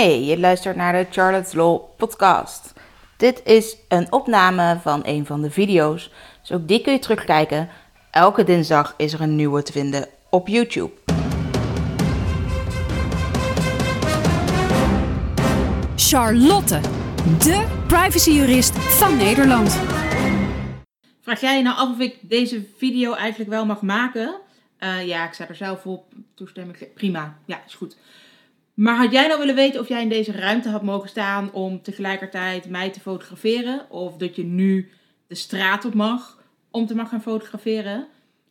Hey, je luistert naar de Charlotte's Law podcast. Dit is een opname van een van de video's, dus ook die kun je terugkijken. Elke dinsdag is er een nieuwe te vinden op YouTube. Charlotte, de privacyjurist van Nederland. Vraag jij je nou af of ik deze video eigenlijk wel mag maken? Eh, ja, ik sta er zelf op. Toestemming. Prima. Ja, is goed. Maar had jij nou willen weten of jij in deze ruimte had mogen staan om tegelijkertijd mij te fotograferen? Of dat je nu de straat op mag om te mag gaan fotograferen?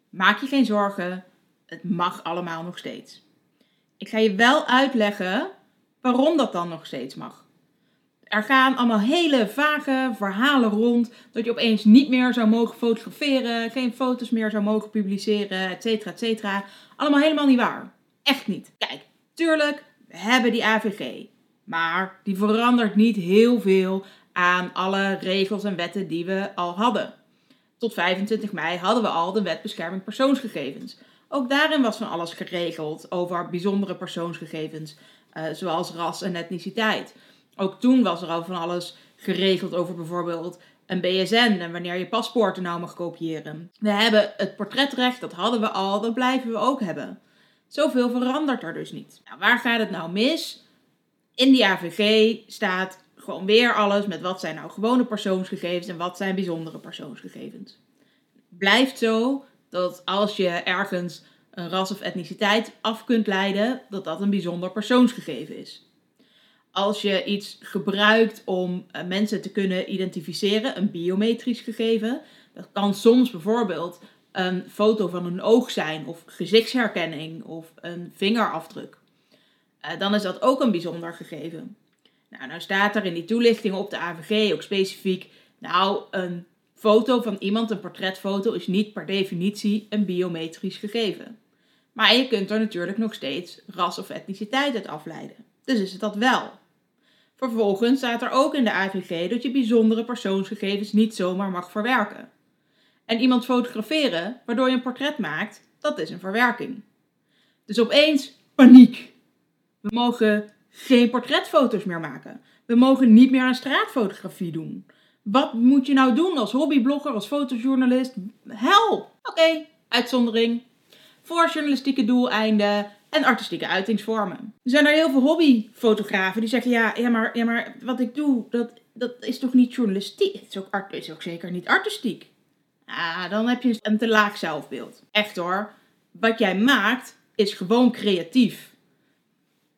Maak je geen zorgen. Het mag allemaal nog steeds. Ik ga je wel uitleggen waarom dat dan nog steeds mag. Er gaan allemaal hele vage verhalen rond dat je opeens niet meer zou mogen fotograferen, geen foto's meer zou mogen publiceren, et cetera, et cetera. Allemaal helemaal niet waar. Echt niet. Kijk, tuurlijk, we hebben die AVG. Maar die verandert niet heel veel aan alle regels en wetten die we al hadden. Tot 25 mei hadden we al de wet bescherming persoonsgegevens. Ook daarin was van alles geregeld over bijzondere persoonsgegevens, uh, zoals ras en etniciteit. Ook toen was er al van alles geregeld over bijvoorbeeld een BSN en wanneer je paspoorten nou mag kopiëren. We hebben het portretrecht, dat hadden we al, dat blijven we ook hebben. Zoveel verandert er dus niet. Nou, waar gaat het nou mis? In die AVG staat gewoon weer alles met wat zijn nou gewone persoonsgegevens en wat zijn bijzondere persoonsgegevens. Blijft zo dat als je ergens een ras of etniciteit af kunt leiden, dat dat een bijzonder persoonsgegeven is. Als je iets gebruikt om eh, mensen te kunnen identificeren, een biometrisch gegeven, dat kan soms bijvoorbeeld een foto van een oog zijn, of gezichtsherkenning, of een vingerafdruk. Uh, dan is dat ook een bijzonder gegeven. Nou, nou staat er in die toelichting op de AVG ook specifiek, nou, een foto van iemand, een portretfoto, is niet per definitie een biometrisch gegeven. Maar je kunt er natuurlijk nog steeds ras of etniciteit uit afleiden. Dus is het dat wel. Vervolgens staat er ook in de AVG dat je bijzondere persoonsgegevens niet zomaar mag verwerken. En iemand fotograferen waardoor je een portret maakt, dat is een verwerking. Dus opeens paniek. We mogen geen portretfoto's meer maken. We mogen niet meer aan straatfotografie doen. Wat moet je nou doen als hobbyblogger, als fotojournalist? Help! Oké, uitzondering. Voor journalistieke doeleinden en artistieke uitingsvormen. Er zijn er heel veel hobbyfotografen die zeggen: ja, ja, maar, ja, maar wat ik doe, dat, dat is toch niet journalistiek? Het is ook, is ook zeker niet artistiek. Ah, dan heb je een te laag zelfbeeld. Echt hoor. Wat jij maakt is gewoon creatief.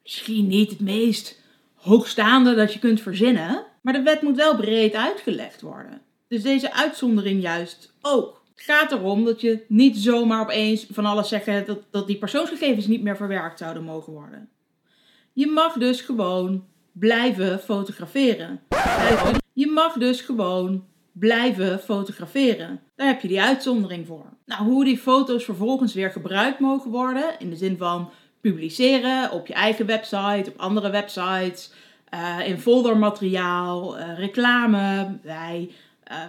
Misschien niet het meest hoogstaande dat je kunt verzinnen, maar de wet moet wel breed uitgelegd worden. Dus deze uitzondering juist ook. Het gaat erom dat je niet zomaar opeens van alles zeggen dat, dat die persoonsgegevens niet meer verwerkt zouden mogen worden. Je mag dus gewoon blijven fotograferen. Je mag dus gewoon blijven fotograferen. Daar heb je die uitzondering voor. Nou, hoe die foto's vervolgens weer gebruikt mogen worden, in de zin van publiceren op je eigen website, op andere websites, uh, in foldermateriaal, uh, reclame, bij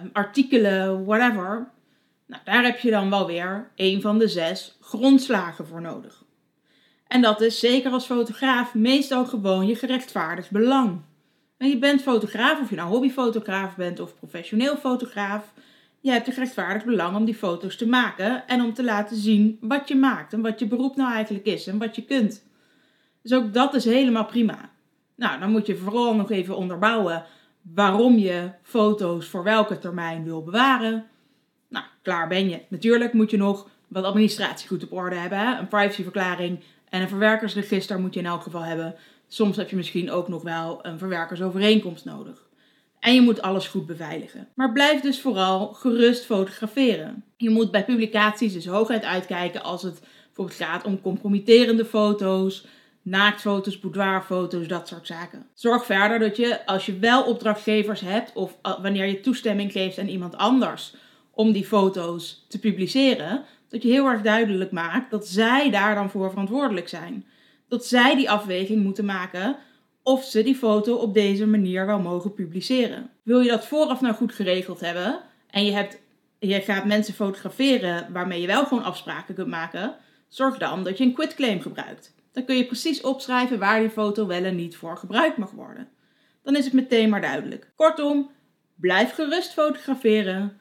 um, artikelen, whatever. Nou, daar heb je dan wel weer een van de zes grondslagen voor nodig. En dat is zeker als fotograaf meestal gewoon je gerechtvaardigd belang. Je bent fotograaf, of je nou hobbyfotograaf bent of professioneel fotograaf. Je hebt een gerechtvaardigd belang om die foto's te maken en om te laten zien wat je maakt en wat je beroep nou eigenlijk is en wat je kunt. Dus ook dat is helemaal prima. Nou, dan moet je vooral nog even onderbouwen waarom je foto's voor welke termijn wil bewaren. Nou, klaar ben je. Natuurlijk moet je nog wat administratie goed op orde hebben. Een privacyverklaring en een verwerkersregister moet je in elk geval hebben. Soms heb je misschien ook nog wel een verwerkersovereenkomst nodig. En je moet alles goed beveiligen. Maar blijf dus vooral gerust fotograferen. Je moet bij publicaties dus hooguit uitkijken als het bijvoorbeeld gaat om compromitterende foto's, naaktfoto's, boudoirfoto's, dat soort zaken. Zorg verder dat je, als je wel opdrachtgevers hebt of wanneer je toestemming geeft aan iemand anders om die foto's te publiceren, dat je heel erg duidelijk maakt dat zij daar dan voor verantwoordelijk zijn. Dat zij die afweging moeten maken of ze die foto op deze manier wel mogen publiceren. Wil je dat vooraf nou goed geregeld hebben en je, hebt, je gaat mensen fotograferen waarmee je wel gewoon afspraken kunt maken, zorg dan dat je een quitclaim gebruikt. dan kun je precies opschrijven waar die foto wel en niet voor gebruikt mag worden. Dan is het meteen maar duidelijk. Kortom, blijf gerust fotograferen.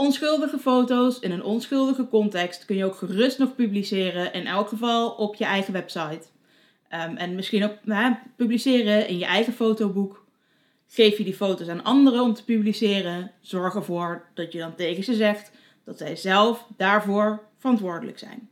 Onschuldige foto's in een onschuldige context kun je ook gerust nog publiceren, in elk geval op je eigen website. Ehm, en misschien ook publiceren in je eigen fotoboek. Geef je die foto's aan anderen om te publiceren. Zorg ervoor dat je dan tegen ze zegt dat zij zelf daarvoor verantwoordelijk zijn.